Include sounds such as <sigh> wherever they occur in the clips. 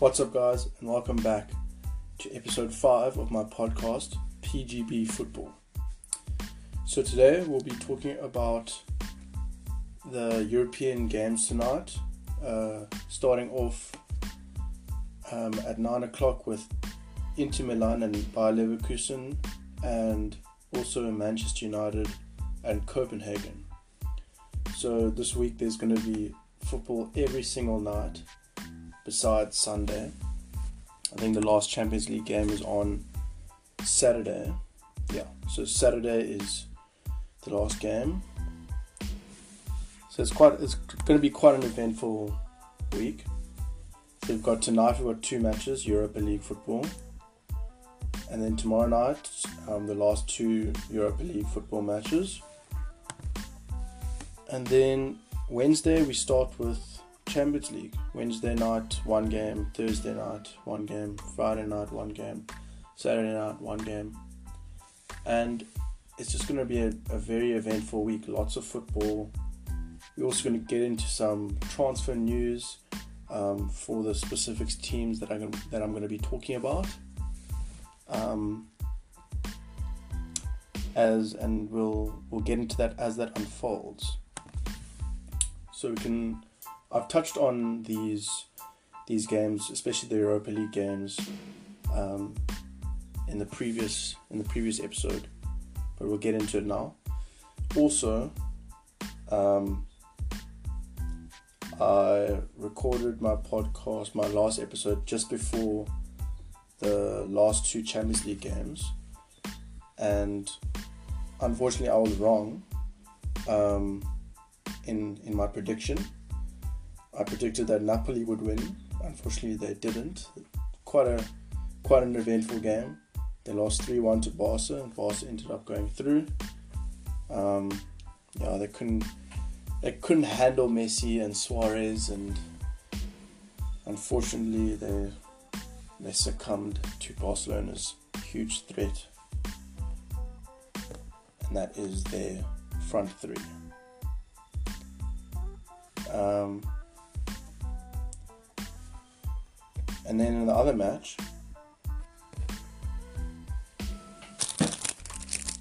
What's up, guys, and welcome back to episode 5 of my podcast, PGB Football. So, today we'll be talking about the European games tonight, uh, starting off um, at 9 o'clock with Inter Milan and Bayer Leverkusen, and also Manchester United and Copenhagen. So, this week there's going to be football every single night besides Sunday. I think the last Champions League game is on Saturday. Yeah, so Saturday is the last game. So it's quite it's going to be quite an eventful week. We've got tonight we've got two matches, Europa League football, and then tomorrow night um, the last two Europa League football matches, and then Wednesday we start with Champions League. Wednesday night, one game. Thursday night, one game. Friday night, one game. Saturday night, one game. And it's just going to be a, a very eventful week. Lots of football. We're also going to get into some transfer news um, for the specific teams that I'm that I'm going to be talking about. Um, as and we'll we'll get into that as that unfolds. So we can I've touched on these these games, especially the Europa League games, um, in the previous in the previous episode, but we'll get into it now. Also, um, I recorded my podcast, my last episode, just before the last two Champions League games, and unfortunately, I was wrong um, in in my prediction I predicted that Napoli would win. Unfortunately, they didn't. Quite a quite an eventful game. They lost three one to Barca, and Barca ended up going through. Um, yeah, they couldn't they couldn't handle Messi and Suarez, and unfortunately, they they succumbed to Barcelona's huge threat, and that is their front three. Um, And then in the other match,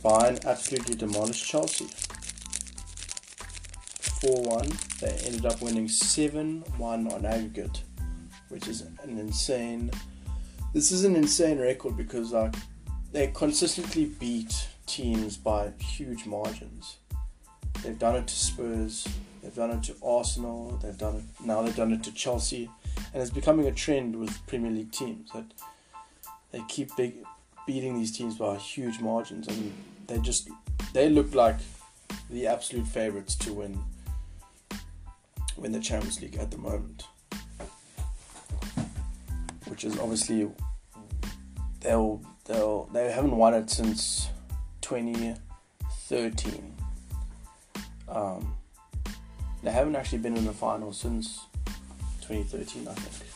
Bayern absolutely demolished Chelsea. 4 1. They ended up winning 7 1 on aggregate, which is an insane. This is an insane record because like they consistently beat teams by huge margins. They've done it to Spurs, they've done it to Arsenal, they've done it now they've done it to Chelsea and it's becoming a trend with Premier League teams that they keep big, beating these teams by huge margins, and they just they look like the absolute favourites to win win the Champions League at the moment, which is obviously they'll they'll they haven't won it since 2013. Um, they haven't actually been in the final since 2013, I think.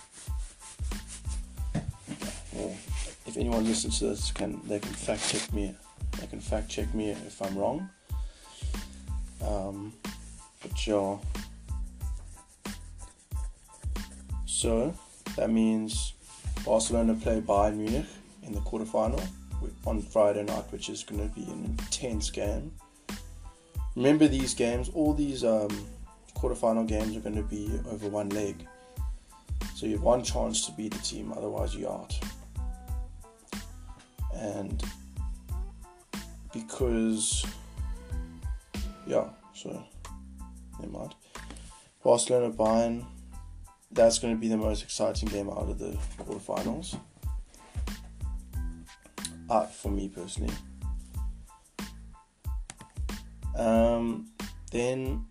Well, if anyone listens to this, can they can fact check me. They can fact check me if I'm wrong. Um, but yeah. So that means Barcelona play Bayern Munich in the quarterfinal on Friday night, which is going to be an intense game. Remember these games, all these um, quarterfinal games are going to be over one leg. So you have one chance to beat the team, otherwise you're out. And because, yeah, so never mind. Barcelona Bayern, that's going to be the most exciting game out of the quarterfinals. Uh, for me personally. Um, then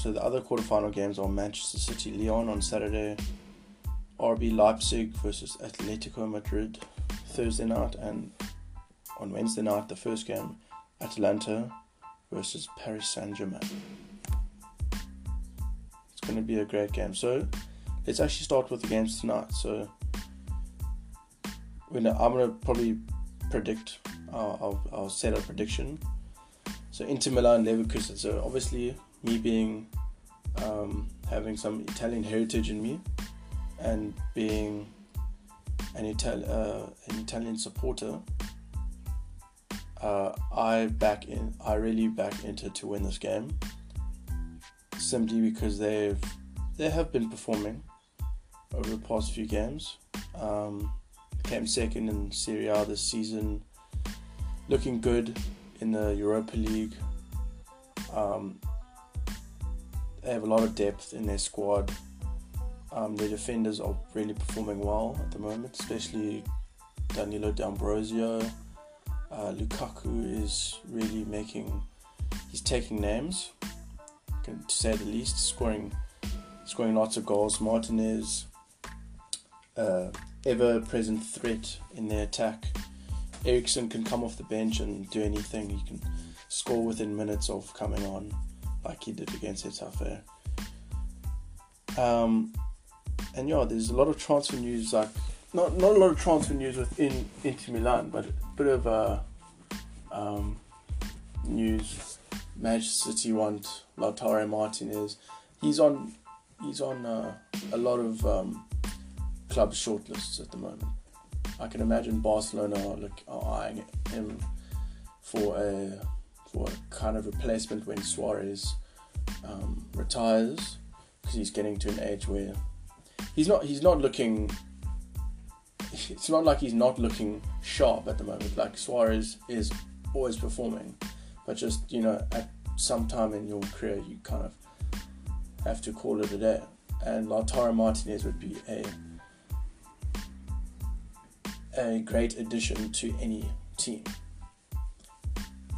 so the other quarterfinal games are Manchester City Lyon on Saturday, RB Leipzig versus Atletico Madrid Thursday night, and on Wednesday night the first game Atalanta versus Paris Saint Germain. It's going to be a great game. So let's actually start with the games tonight. So I'm going to probably predict. our, I'll, I'll set a prediction. So Inter Milan Leverkusen. So obviously me being um, having some Italian heritage in me, and being an, Itali- uh, an Italian supporter, uh, I back in. I really back Inter to win this game, simply because they've they have been performing over the past few games. Um, came second in Serie A this season, looking good in the Europa League. Um, they have a lot of depth in their squad. Um, their defenders are really performing well at the moment, especially Danilo D'Ambrosio. Uh, Lukaku is really making, he's taking names, to say the least, scoring, scoring lots of goals. Martinez, uh, ever-present threat in their attack. Eriksen can come off the bench and do anything. He can score within minutes of coming on, like he did against Getafe. Um, and yeah, there's a lot of transfer news. Like not not a lot of transfer news within Inter Milan, but a bit of uh, um, news. Manchester City want Lautaro Martinez. He's on he's on uh, a lot of um, club shortlists at the moment. I can imagine Barcelona are, look, are eyeing him for a a kind of replacement when Suarez um, retires because he's getting to an age where he's not he's not looking it's not like he's not looking sharp at the moment. Like Suarez is always performing but just you know at some time in your career you kind of have to call it a day. And Lautaro Martinez would be a a great addition to any team.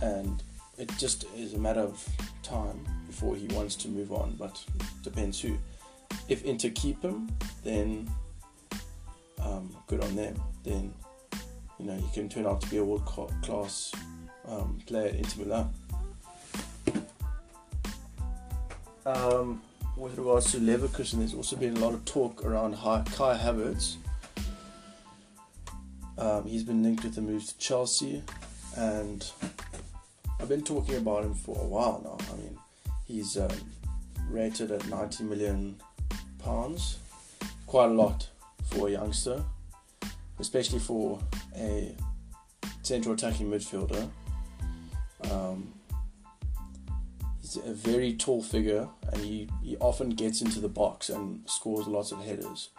And it just is a matter of time before he wants to move on but depends who if Inter keep him, then um, good on them. Then you know he can turn out to be a world class um, player at Inter Milan. Um, with regards to Leverkusen, there's also been a lot of talk around Kai Havertz. Um, he's been linked with a move to Chelsea, and I've been talking about him for a while now. I mean, he's um, rated at 90 million pounds, quite a lot for a youngster, especially for a central attacking midfielder. Um, he's a very tall figure, and he, he often gets into the box and scores lots of headers,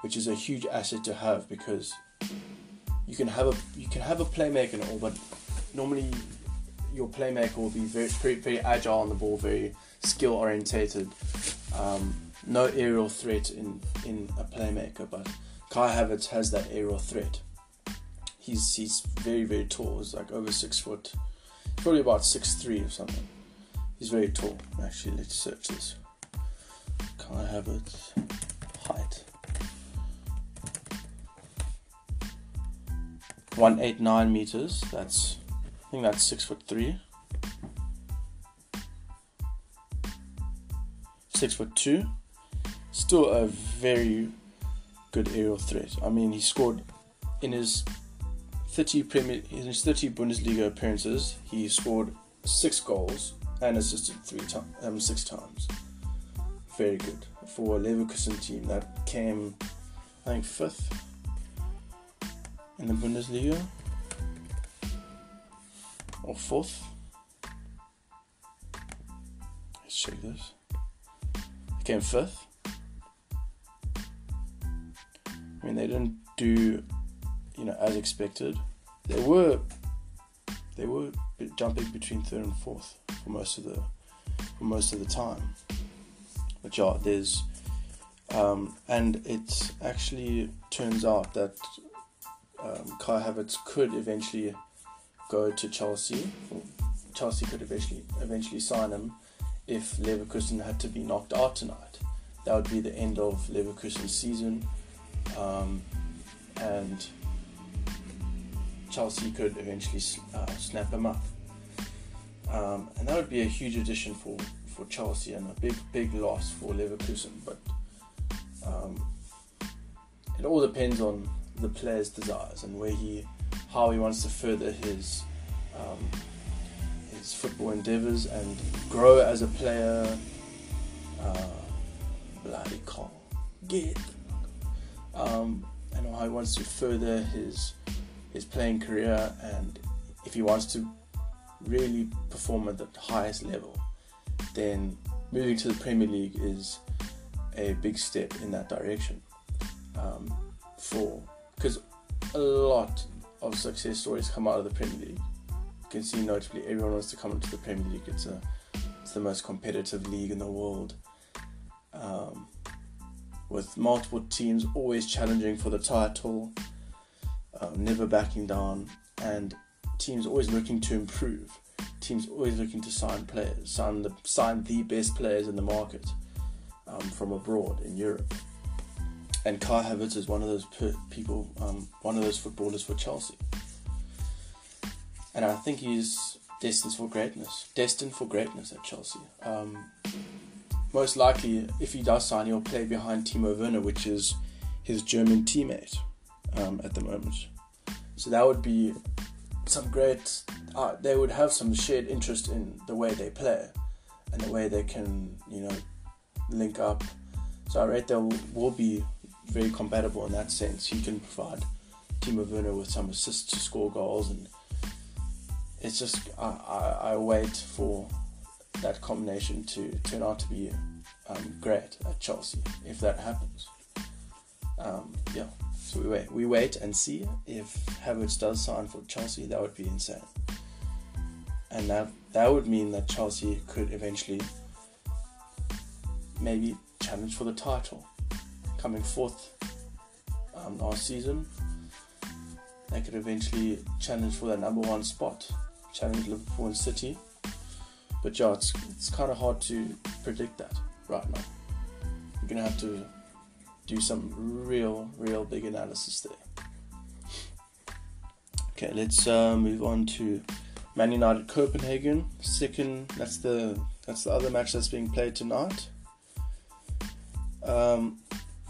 which is a huge asset to have because you can have a you can have a playmaker and all, but normally your playmaker will be very very, very agile on the ball, very skill orientated. Um, no aerial threat in, in a playmaker, but Kai Havertz has that aerial threat. He's he's very very tall. He's like over six foot, probably about six three or something. He's very tall. Actually, let's search this. Kai Havertz height. 189 meters. That's I think that's six foot three. Six foot two still a very good aerial threat. I mean, he scored in his 30 Premier in his 30 Bundesliga appearances. He scored six goals and assisted three times, um, six times. Very good for a Leverkusen team that came, I think, fifth in the Bundesliga or fourth. Let's check this. He came fifth. I mean, they didn't do, you know, as expected. They were, they were jumping between third and fourth for most of the, for most of the time. But yeah, there's, um, and it actually turns out that um, Kai Havertz could eventually go to Chelsea. Chelsea could eventually eventually sign him if Leverkusen had to be knocked out tonight. That would be the end of Leverkusen's season um, and Chelsea could eventually uh, snap him up. Um, and that would be a huge addition for, for Chelsea and a big, big loss for Leverkusen. But um, it all depends on the player's desires and where he, how he wants to further his um, his football endeavours and grow as a player. Uh, bloody call, get um, and how he wants to further his his playing career, and if he wants to really perform at the highest level, then moving to the Premier League is a big step in that direction. Um, for because a lot of success stories come out of the Premier League. You can see notably everyone wants to come into the Premier League. It's a it's the most competitive league in the world. Um, with multiple teams always challenging for the title, um, never backing down, and teams always looking to improve. Teams always looking to sign players, sign the sign the best players in the market um, from abroad in Europe. And Kai Havertz is one of those per- people, um, one of those footballers for Chelsea. And I think he's destined for greatness, destined for greatness at Chelsea. Um, most likely, if he does sign, he'll play behind Timo Werner, which is his German teammate um, at the moment. So that would be some great. Uh, they would have some shared interest in the way they play and the way they can, you know, link up. So I rate they will be very compatible in that sense. He can provide Timo Werner with some assists to score goals, and it's just I, I, I wait for that combination to turn out to be um, great at Chelsea if that happens. Um, yeah, so we wait, we wait and see if Havertz does sign for Chelsea. That would be insane, and that that would mean that Chelsea could eventually maybe challenge for the title. Coming fourth um, last season, they could eventually challenge for the number one spot, challenge Liverpool and City. But yeah, it's, it's kind of hard to predict that right now. You're gonna have to do some real, real big analysis there. Okay, let's uh, move on to Man United Copenhagen. Second, that's the that's the other match that's being played tonight. Um,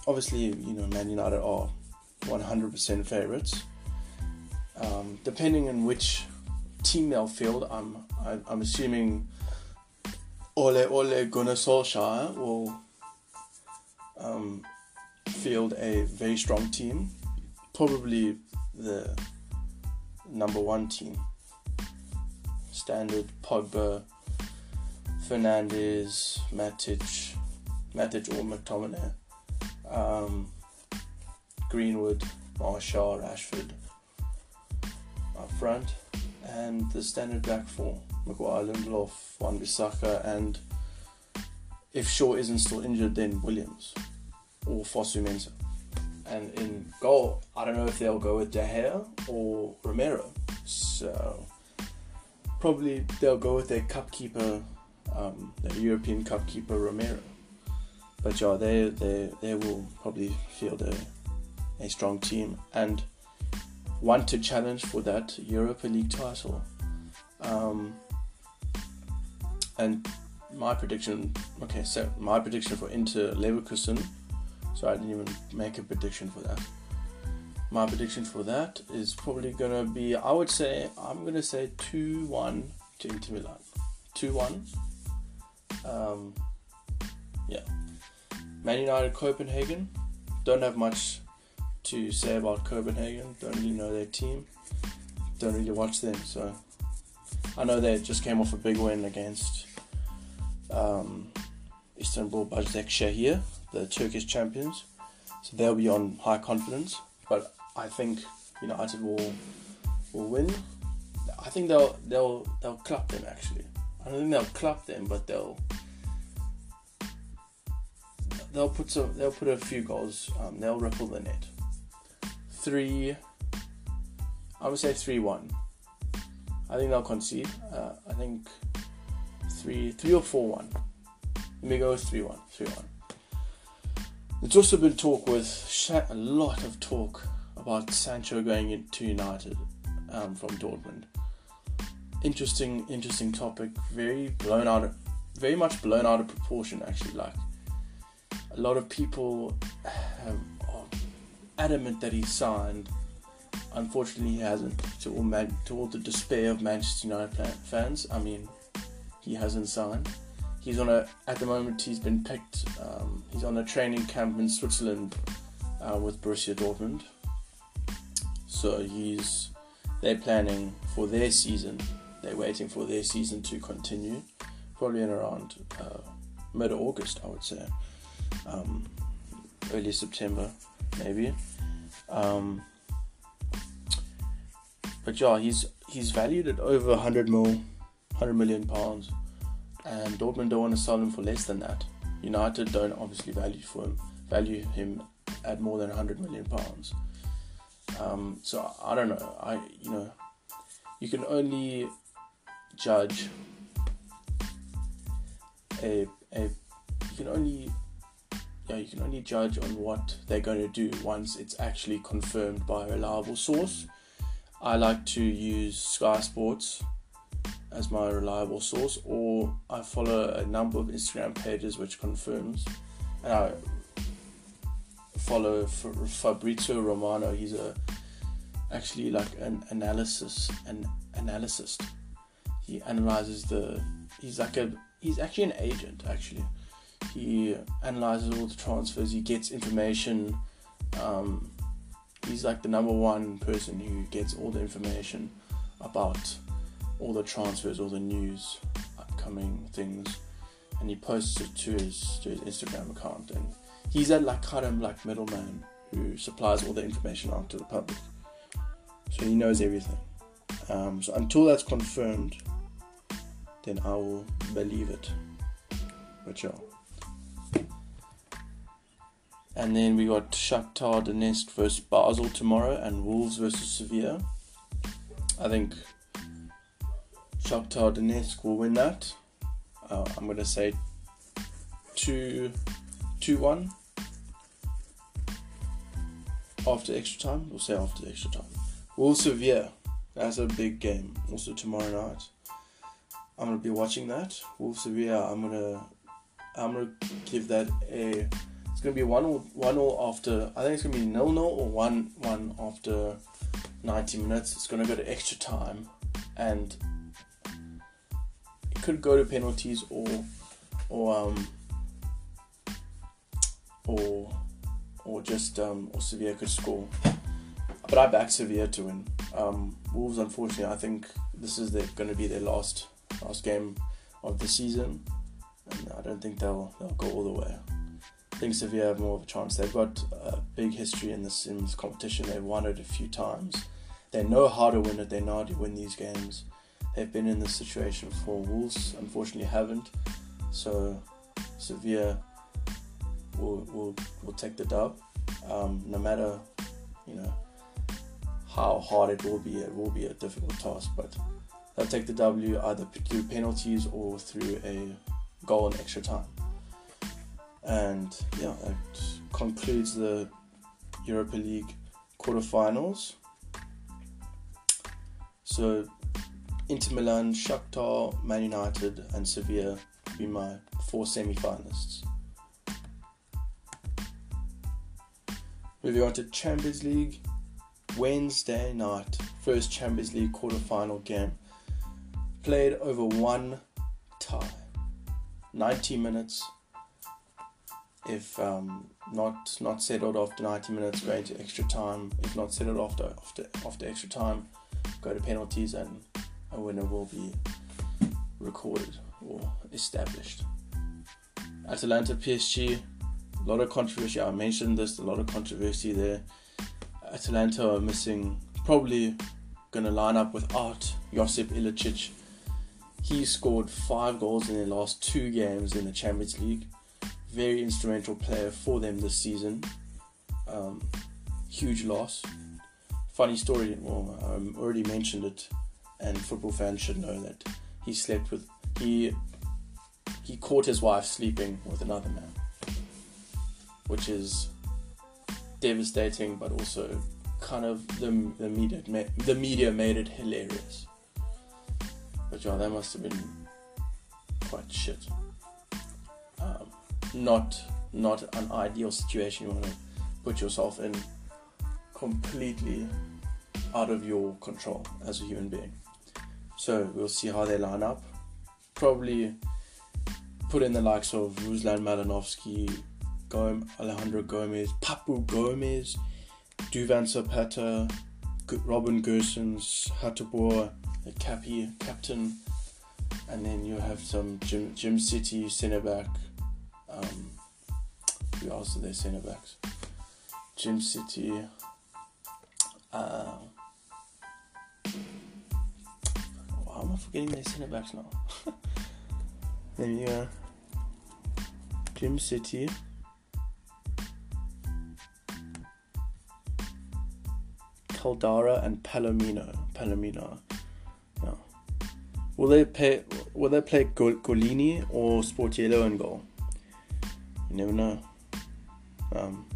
obviously, you know, Man United are 100% favourites. Um, depending on which team they'll field, I'm, I'm assuming Ole Ole Gunnar Solskjaer will um, field a very strong team, probably the number one team. Standard Pogba, Fernandes, Matic, Matic or McTominay, um, Greenwood, Martial, Rashford up front, and the standard back four: Maguire, Lindelof, Wan-Bissaka, and if Shaw isn't still injured, then Williams or Fosu-Mensah. And in goal, I don't know if they'll go with De Gea or Romero. So probably they'll go with their cup keeper, um, the European cup keeper Romero but yeah, they they they will probably field a a strong team and want to challenge for that Europa League title. Um, and my prediction, okay, so my prediction for Inter Leverkusen. So I didn't even make a prediction for that. My prediction for that is probably gonna be, I would say, I'm gonna say two one to Inter Milan, two one. Um, yeah. Man United Copenhagen. Don't have much to say about Copenhagen. Don't really know their team. Don't really watch them. So I know they just came off a big win against um, Istanbul Başakşehir, the Turkish champions. So they'll be on high confidence. But I think United will will win. I think they'll they'll they'll clap them actually. I don't think they'll clap them, but they'll they'll put some they'll put a few goals. Um, they'll ripple the net. Three. I would say three one. I think they'll concede. Uh, I think three three or four one. Let me go with three one. Three one. There's also been talk with a lot of talk about Sancho going into United um, from Dortmund. Interesting, interesting topic. Very blown out, very much blown out of proportion. Actually, like a lot of people are adamant that he signed. Unfortunately, he hasn't. To all, to all the despair of Manchester United fans, I mean, he hasn't signed. He's on a at the moment. He's been picked. Um, he's on a training camp in Switzerland uh, with Borussia Dortmund. So he's they're planning for their season. They're waiting for their season to continue, probably in around uh, mid August, I would say, um, early September, maybe. Um, but yeah, he's he's valued at over 100 mil, 100 million pounds, and Dortmund don't want to sell him for less than that. United don't obviously value for him value him at more than 100 million pounds. Um, so I don't know. I you know, you can only judge a a you can only yeah you can only judge on what they're going to do once it's actually confirmed by a reliable source. I like to use Sky Sports as my reliable source, or I follow a number of Instagram pages which confirms, and I follow Fabrizio Romano. He's a actually like an analysis an analyst. He analyzes the. He's like a. He's actually an agent. Actually, he analyzes all the transfers. He gets information. Um, he's like the number one person who gets all the information about all the transfers, all the news, upcoming things, and he posts it to his to his Instagram account. And he's that like kind of like middleman who supplies all the information out to the public. So he knows everything. Um, so until that's confirmed, then I will believe it. But yeah. And then we got Shakhtar Donetsk versus Basel tomorrow and Wolves versus Sevilla. I think Shakhtar Donetsk will win that. Uh, I'm going to say 2 2 1 after extra time. We'll say after extra time. Wolves Sevilla. That's a big game. Also tomorrow night. I'm gonna be watching that. Wolves Sevilla. I'm gonna I'm gonna give that a. Gonna be one one all after. I think it's gonna be nil nil or one one after 90 minutes. It's gonna go to extra time, and it could go to penalties or or um or or just um or Sevilla could score. But I back Sevilla to win. Um, Wolves, unfortunately, I think this is going to be their last last game of the season, and I don't think they'll they'll go all the way. I think Sevilla have more of a chance. They've got a big history in this in this competition. They've won it a few times. They know how to win it. They know how to win these games. They've been in this situation before. Wolves, unfortunately, haven't. So Sevilla will will will take the dub. Um, no matter you know how hard it will be. It will be a difficult task, but they'll take the W either through penalties or through a goal in extra time. And yeah, it concludes the Europa League quarterfinals. So Inter Milan, Shakhtar, Man United, and Sevilla be my four semi-finalists. Moving on to Champions League, Wednesday night, first Champions League quarter-final game. Played over one tie. 90 minutes. If um, not not settled after 90 minutes, go into extra time. If not settled after after after extra time, go to penalties and a winner will be recorded or established. Atalanta PSG, a lot of controversy. I mentioned this, a lot of controversy there. Atalanta are missing, probably going to line up without Josip Ilicic. He scored five goals in their last two games in the Champions League. Very instrumental player for them this season. Um, huge loss. Funny story, well, I already mentioned it, and football fans should know that he slept with he he caught his wife sleeping with another man, which is devastating, but also kind of the the media the media made it hilarious. But yeah, that must have been quite shit. Not not an ideal situation you want to put yourself in. Completely out of your control as a human being. So we'll see how they line up. Probably put in the likes of Ruslan Malinovsky, Gomez, Alejandro Gomez, Papu Gomez, Duvan Zapata, Robin Gosens, Hateboer, the Cappy captain, and then you have some Jim, Djimsiti centre back. Um, who else their centre backs? Djimsiti. Uh, why am I forgetting their centre backs now? then you uh, Djimsiti. Caldara and Palomino. Palomino. Yeah. Will they play? Will they play Gollini or Sportiello in goal? You never know. Um,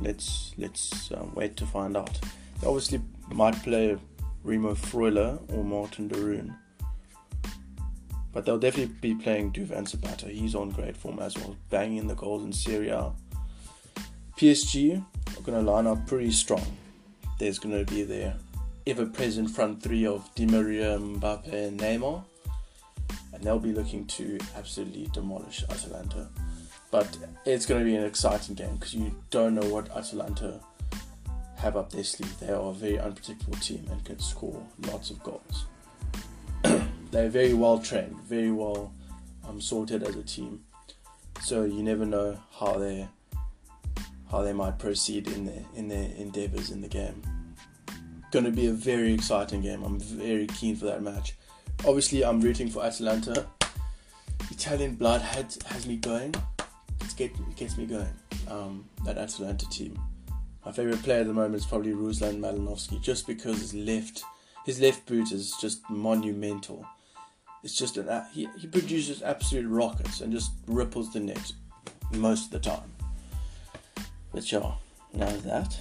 let's let's um, wait to find out. They obviously might play Remo Freuler or Martin de Roon. But they'll definitely be playing Duvan Zapata. He's on great form as well, banging the goals in Serie A. PSG are going to line up pretty strong there's going to be their ever present front three of Di Maria, Mbappe, and Neymar. And they'll be looking to absolutely demolish Atalanta. But it's going to be an exciting game because you don't know what Atalanta have up their sleeve. They are a very unpredictable team and can score lots of goals. <clears throat> They're very well trained, very well um, sorted as a team. So you never know how they how they might proceed in their in their endeavors in the game. Going to be a very exciting game. I'm very keen for that match. Obviously, I'm rooting for Atalanta. Italian blood has, has me going. It's get, it gets me going. Um, that Atalanta team. My favorite player at the moment is probably Ruslan Malinovsky, just because his left his left boot is just monumental. It's just an he, he produces absolute rockets and just ripples the net most of the time. But yeah, now that.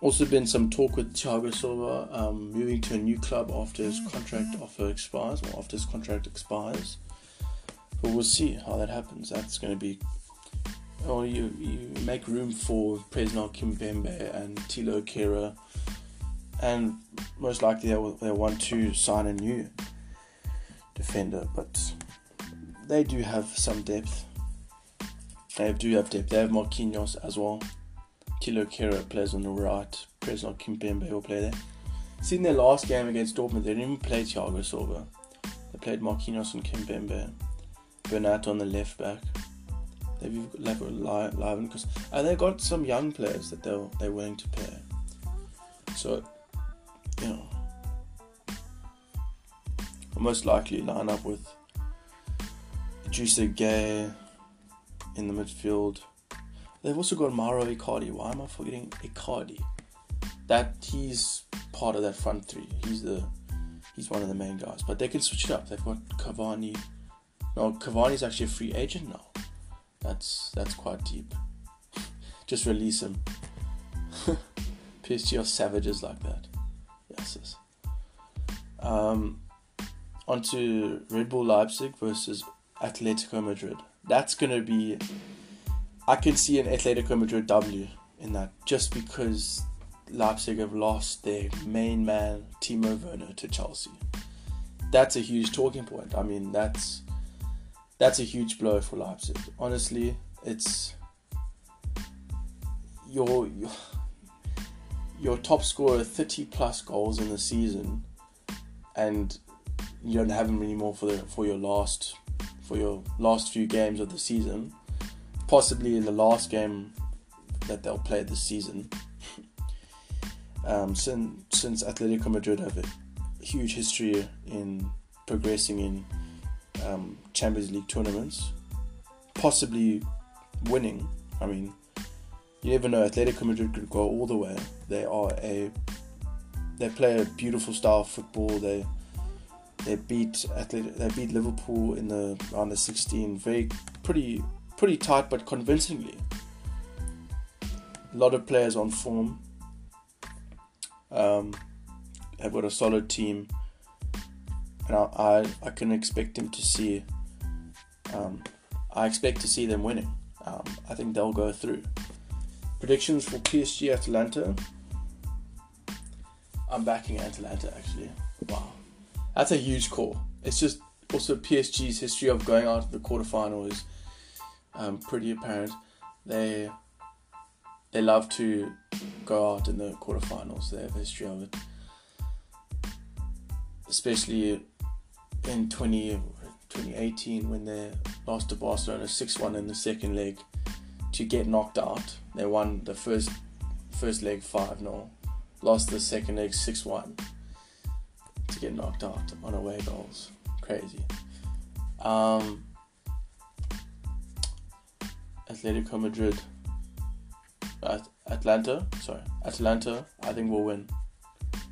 Also been some talk with Thiago Silva um, moving to a new club after his contract offer expires or after his contract expires. But we'll see how that happens. That's going to be. Or you, you make room for Presnel Kimpembe and Thilo Kehrer, and most likely they they want to sign a new defender. But they do have some depth. They do have depth. They have Marquinhos as well. Thilo Kehrer plays on the right. Presnel Kimpembe will play there. See, in their last game against Dortmund, they didn't even play Thiago Silva. They played Marquinhos and Kimpembe. Bernat on the left back. They've left live because and they got some young players that they're they're willing to play. So, you know, most likely line up with Idrissa Gueye, in the midfield. They've also got Mauro Icardi. Why am I forgetting Icardi? That he's part of that front three. He's the he's one of the main guys. But they can switch it up. They've got Cavani. No, Cavani's actually a free agent now. That's that's quite deep. <laughs> Just release him. <laughs> PSG are savages like that. Yes. Um, on to Red Bull Leipzig versus Atletico Madrid that's going to be. I can see an Atletico Madrid W in that just because Leipzig have lost their main man, Timo Werner, to Chelsea. That's a huge talking point. I mean, that's that's a huge blow for Leipzig. Honestly, it's your your, top scorer 30 plus goals in the season and you don't have him anymore for the for your last for your last few games of the season, possibly in the last game that they'll play this season. <laughs> um, since since Atletico Madrid have a huge history in progressing in um, Champions League tournaments, possibly winning. I mean, you never know. Atletico Madrid could go all the way. They are a they play a beautiful style of football. They they beat they beat Liverpool in the round of 16 very pretty pretty tight but convincingly. A lot of players on form. Um, have got a solid team, and I, I, I can expect them to see. Um, I expect to see them winning. Um, I think they'll go through. Predictions for PSG Atalanta. I'm backing Atalanta actually. Wow that's a huge call. It's just also PSG's history of going out of the quarterfinal is um, pretty apparent. They they love to go out in the quarterfinals. They have a history of it, especially in 20, 2018 when they lost to Barcelona 6-1 in the second leg to get knocked out. They won the first first leg 5-0, lost the second leg 6-1 to get knocked out on away goals. Crazy. Um, Atletico Madrid. At Atlanta, sorry, Atlanta. I think will win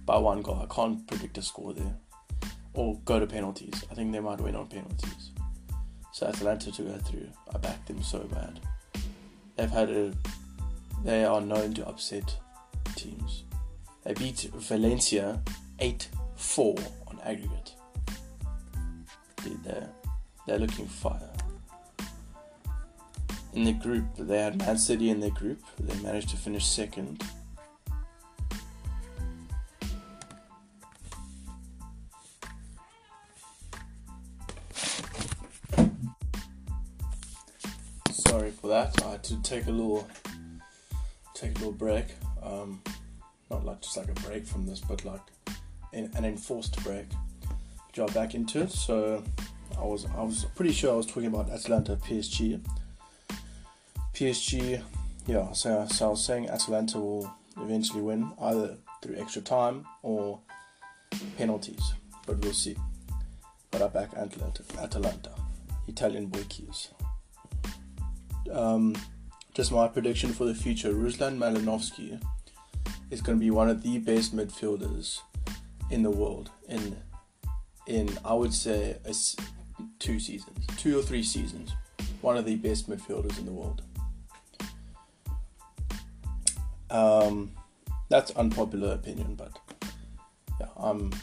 by one goal. I can't predict a score there, or go to penalties. I think they might win on penalties. So Atlanta to go through. I backed them so bad. They've had a. They are known to upset teams. They beat Valencia eight four on aggregate. Dude, they're they're looking fire in the group. They had Man City in their group. They managed to finish second. To take a little take a little break. Um, not like just like a break from this, but like an enforced break. Jump back into it. So I was I was pretty sure I was talking about Atlanta PSG. PSG, yeah, so, so I was saying Atalanta will eventually win either through extra time or penalties, but we'll see. But I back Atalanta, Atalanta Italian boy keys. Um, just my prediction for the future Ruslan Malinovsky is going to be one of the best midfielders in the world in in I would say a, two seasons, two or three seasons. One of the best midfielders in the world. Um, that's unpopular opinion, but yeah, um,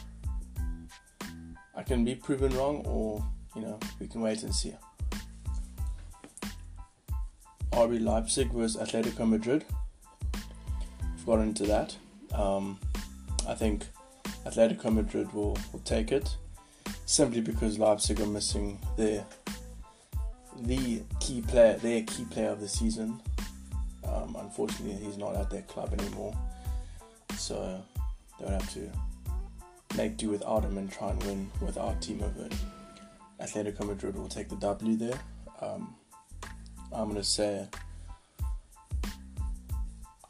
I can be proven wrong, or you know, we can wait and see. RB Leipzig versus Atletico Madrid. We've got into that. Um, I think Atletico Madrid will, will take it simply because Leipzig are missing their the key player, their key player of the season, um, unfortunately, he's not at that club anymore, so they'll have to make do without him and try and win without Timo Werner. Atletico Madrid will take the W there. Um, I'm gonna say.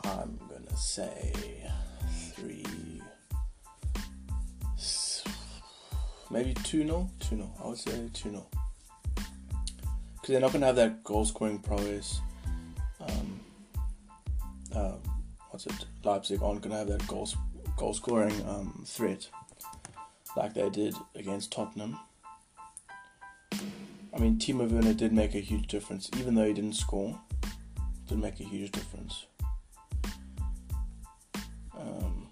I'm gonna say three, maybe two 0 two 0 I would say two 0 because they're not gonna have that goal scoring prowess. Um, uh, what's it, Leipzig aren't to have that goal goal scoring um, threat like they did against Tottenham. I mean, Timo Werner did make a huge difference, even though he didn't score. Did make a huge difference. Um,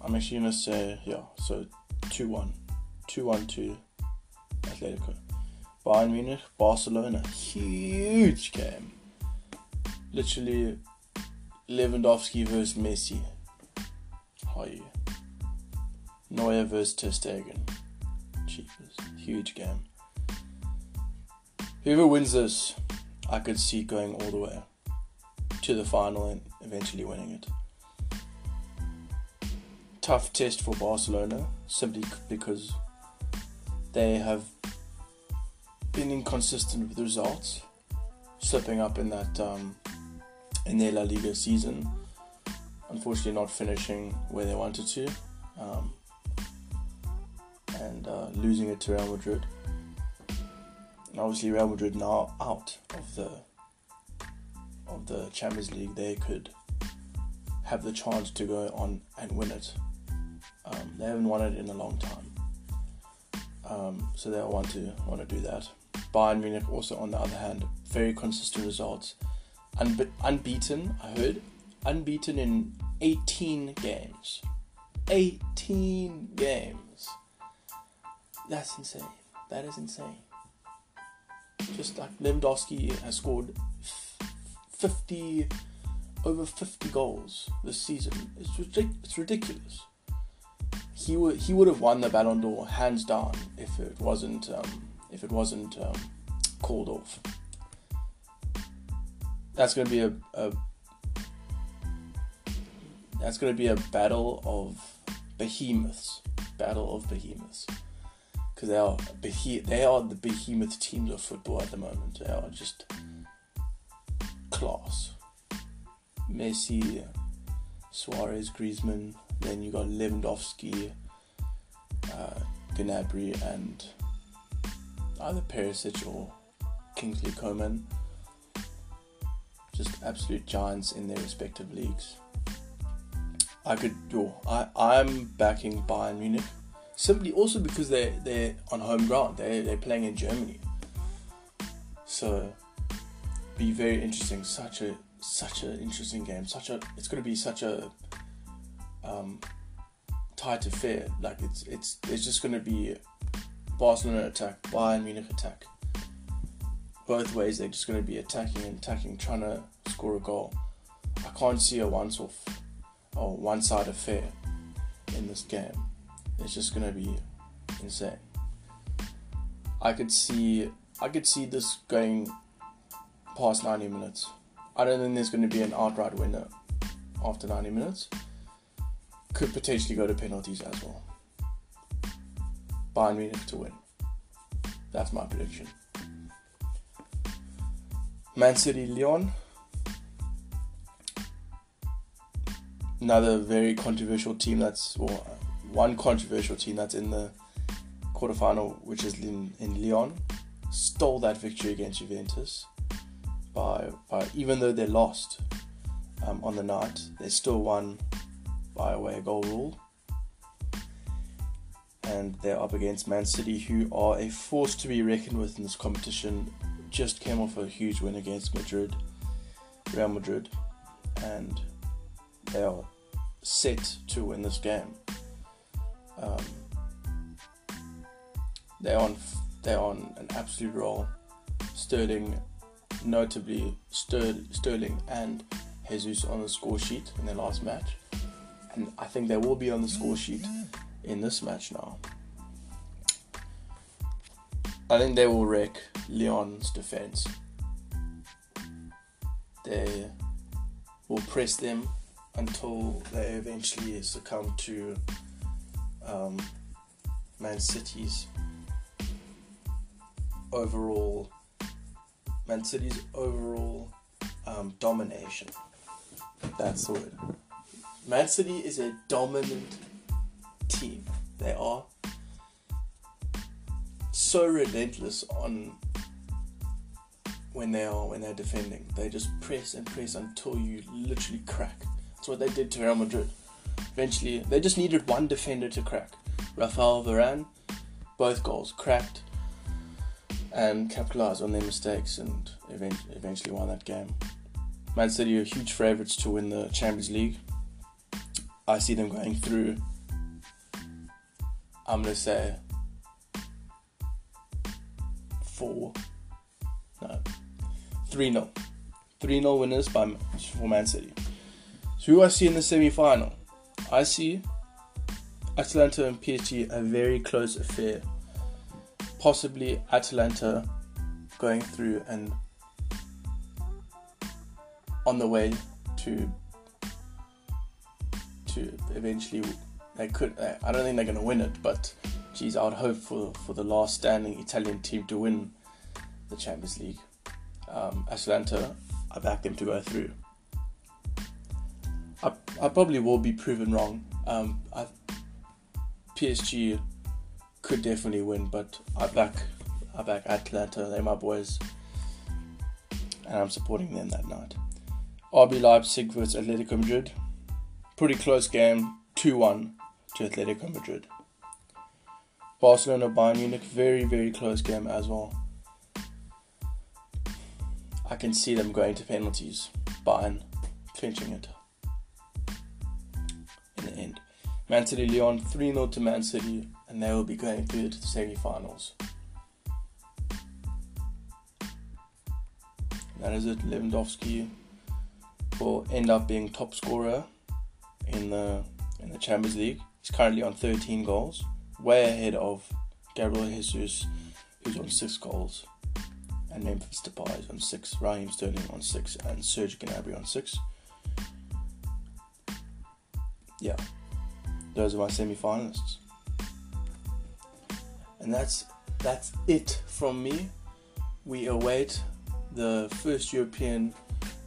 I'm actually gonna say yeah. So two one, two one two, Atletico. Bayern Munich, Barcelona, huge game. Literally, Lewandowski versus Messi. You? Neuer versus Ter Stegen. Cheapers, huge game. Whoever wins this, I could see going all the way to the final and eventually winning it. Tough test for Barcelona, simply because they have been inconsistent with results, slipping up in that um, in their La Liga season. Unfortunately, not finishing where they wanted to, um, uh, losing it to Real Madrid. And obviously, Real Madrid now out of the of the Champions League, they could have the chance to go on and win it. Um, they haven't won it in a long time, um, so they'll want to want to do that. Bayern Munich also, on the other hand, very consistent results. Unbe- unbeaten, I heard, unbeaten in 18 games. 18 games. That's insane. That is insane. Just like Lewandowski has scored 50, over 50 goals this season. It's, ridic- it's ridiculous. He would he would have won the Ballon d'Or hands down if it wasn't um, if it wasn't um, called off. That's going to be a, a that's going to be a battle of behemoths. Battle of behemoths. Because they are behe- they are the behemoth teams of football at the moment. They are just class. Messi, Suarez, Griezmann. Then you got Lewandowski, uh, Gnabry, and either Perisic or Kingsley Coman. Just absolute giants in their respective leagues. I could do. I I'm backing Bayern Munich simply also because they they're on home ground. They they're playing in Germany, so be very interesting. Such a such an interesting game. Such a it's going to be such a um, tight affair. Like it's it's it's just going to be Barcelona attack, Bayern Munich attack. Both ways, they're just going to be attacking and attacking, trying to score a goal. I can't see a once-off or one-side affair in this game. It's just to be insane. I could see I could see this going past 90 minutes. I don't think there's going to be an outright winner after 90 minutes. Could potentially go to penalties as well. Bayern Munich to win. That's my prediction. Man City Lyon. Another very controversial team that's, well, one controversial team that's in the quarterfinal, which is in, in Lyon, stole that victory against Juventus by, by even though they lost um, on the night, they still won by away goal rule. And they're up against Man City, who are a force to be reckoned with in this competition. Just came off a huge win against Madrid, Real Madrid, and they are set to win this game. Um, they're on they're on an absolute roll. Sterling notably Sterling and Jesus on the score sheet in their last match, and I think they will be on the score sheet in this match now. I think they will wreck Lyon's defense. They will press them until they eventually succumb to um, Man City's overall Man City's overall um, domination. That's the word. Man City is a dominant team. They are so relentless on when they are when they're defending. They just press and press until you literally crack. That's what they did to Real Madrid. Eventually, they just needed one defender to crack. Rafael Varane, both goals cracked and capitalised on their mistakes and eventually won that game. Man City are huge favourites to win the Champions League. I see them going through. I'm going to say four, no, 3 0. 3 0 winners by, for Man City. So, who I see in the semi final? I see Atalanta and PSG a very close affair possibly Atalanta going through and on the way to to eventually they could I don't think they're going to win it but geez I would hope for for the last standing Italian team to win the Champions League. Um, Atalanta I back them to go through I, probably will be proven wrong um, I, PSG could definitely win, but I back I back Atalanta. They're my boys, and I'm supporting them that night. RB Leipzig versus Atletico Madrid. Pretty close game, 2-1 to Atletico Madrid. Barcelona Bayern Munich, very very close game as well. I can see them going to penalties. Bayern clinching it in the end. Man City Lyon 3 0 to Man City and they will be going through to the semi-finals. That is it. Lewandowski will end up being top scorer in the in the Champions League. He's currently on 13 goals, way ahead of Gabriel Jesus, who's on six goals, and Memphis Depay is on six, Raheem Sterling on six, and Serge Gnabry on six. Yeah, those are my semi-finalists, and that's that's it from me. We await the first European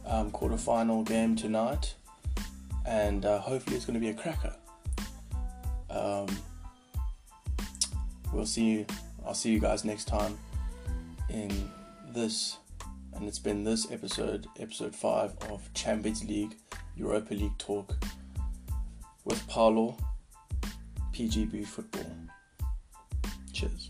um, quarter-final game tonight, and uh, hopefully it's going to be a cracker. Um, we'll see you. I'll see you guys next time in this, and it's been this episode, episode five of Champions League, Europa League talk with Paulo, PGB Football. Cheers.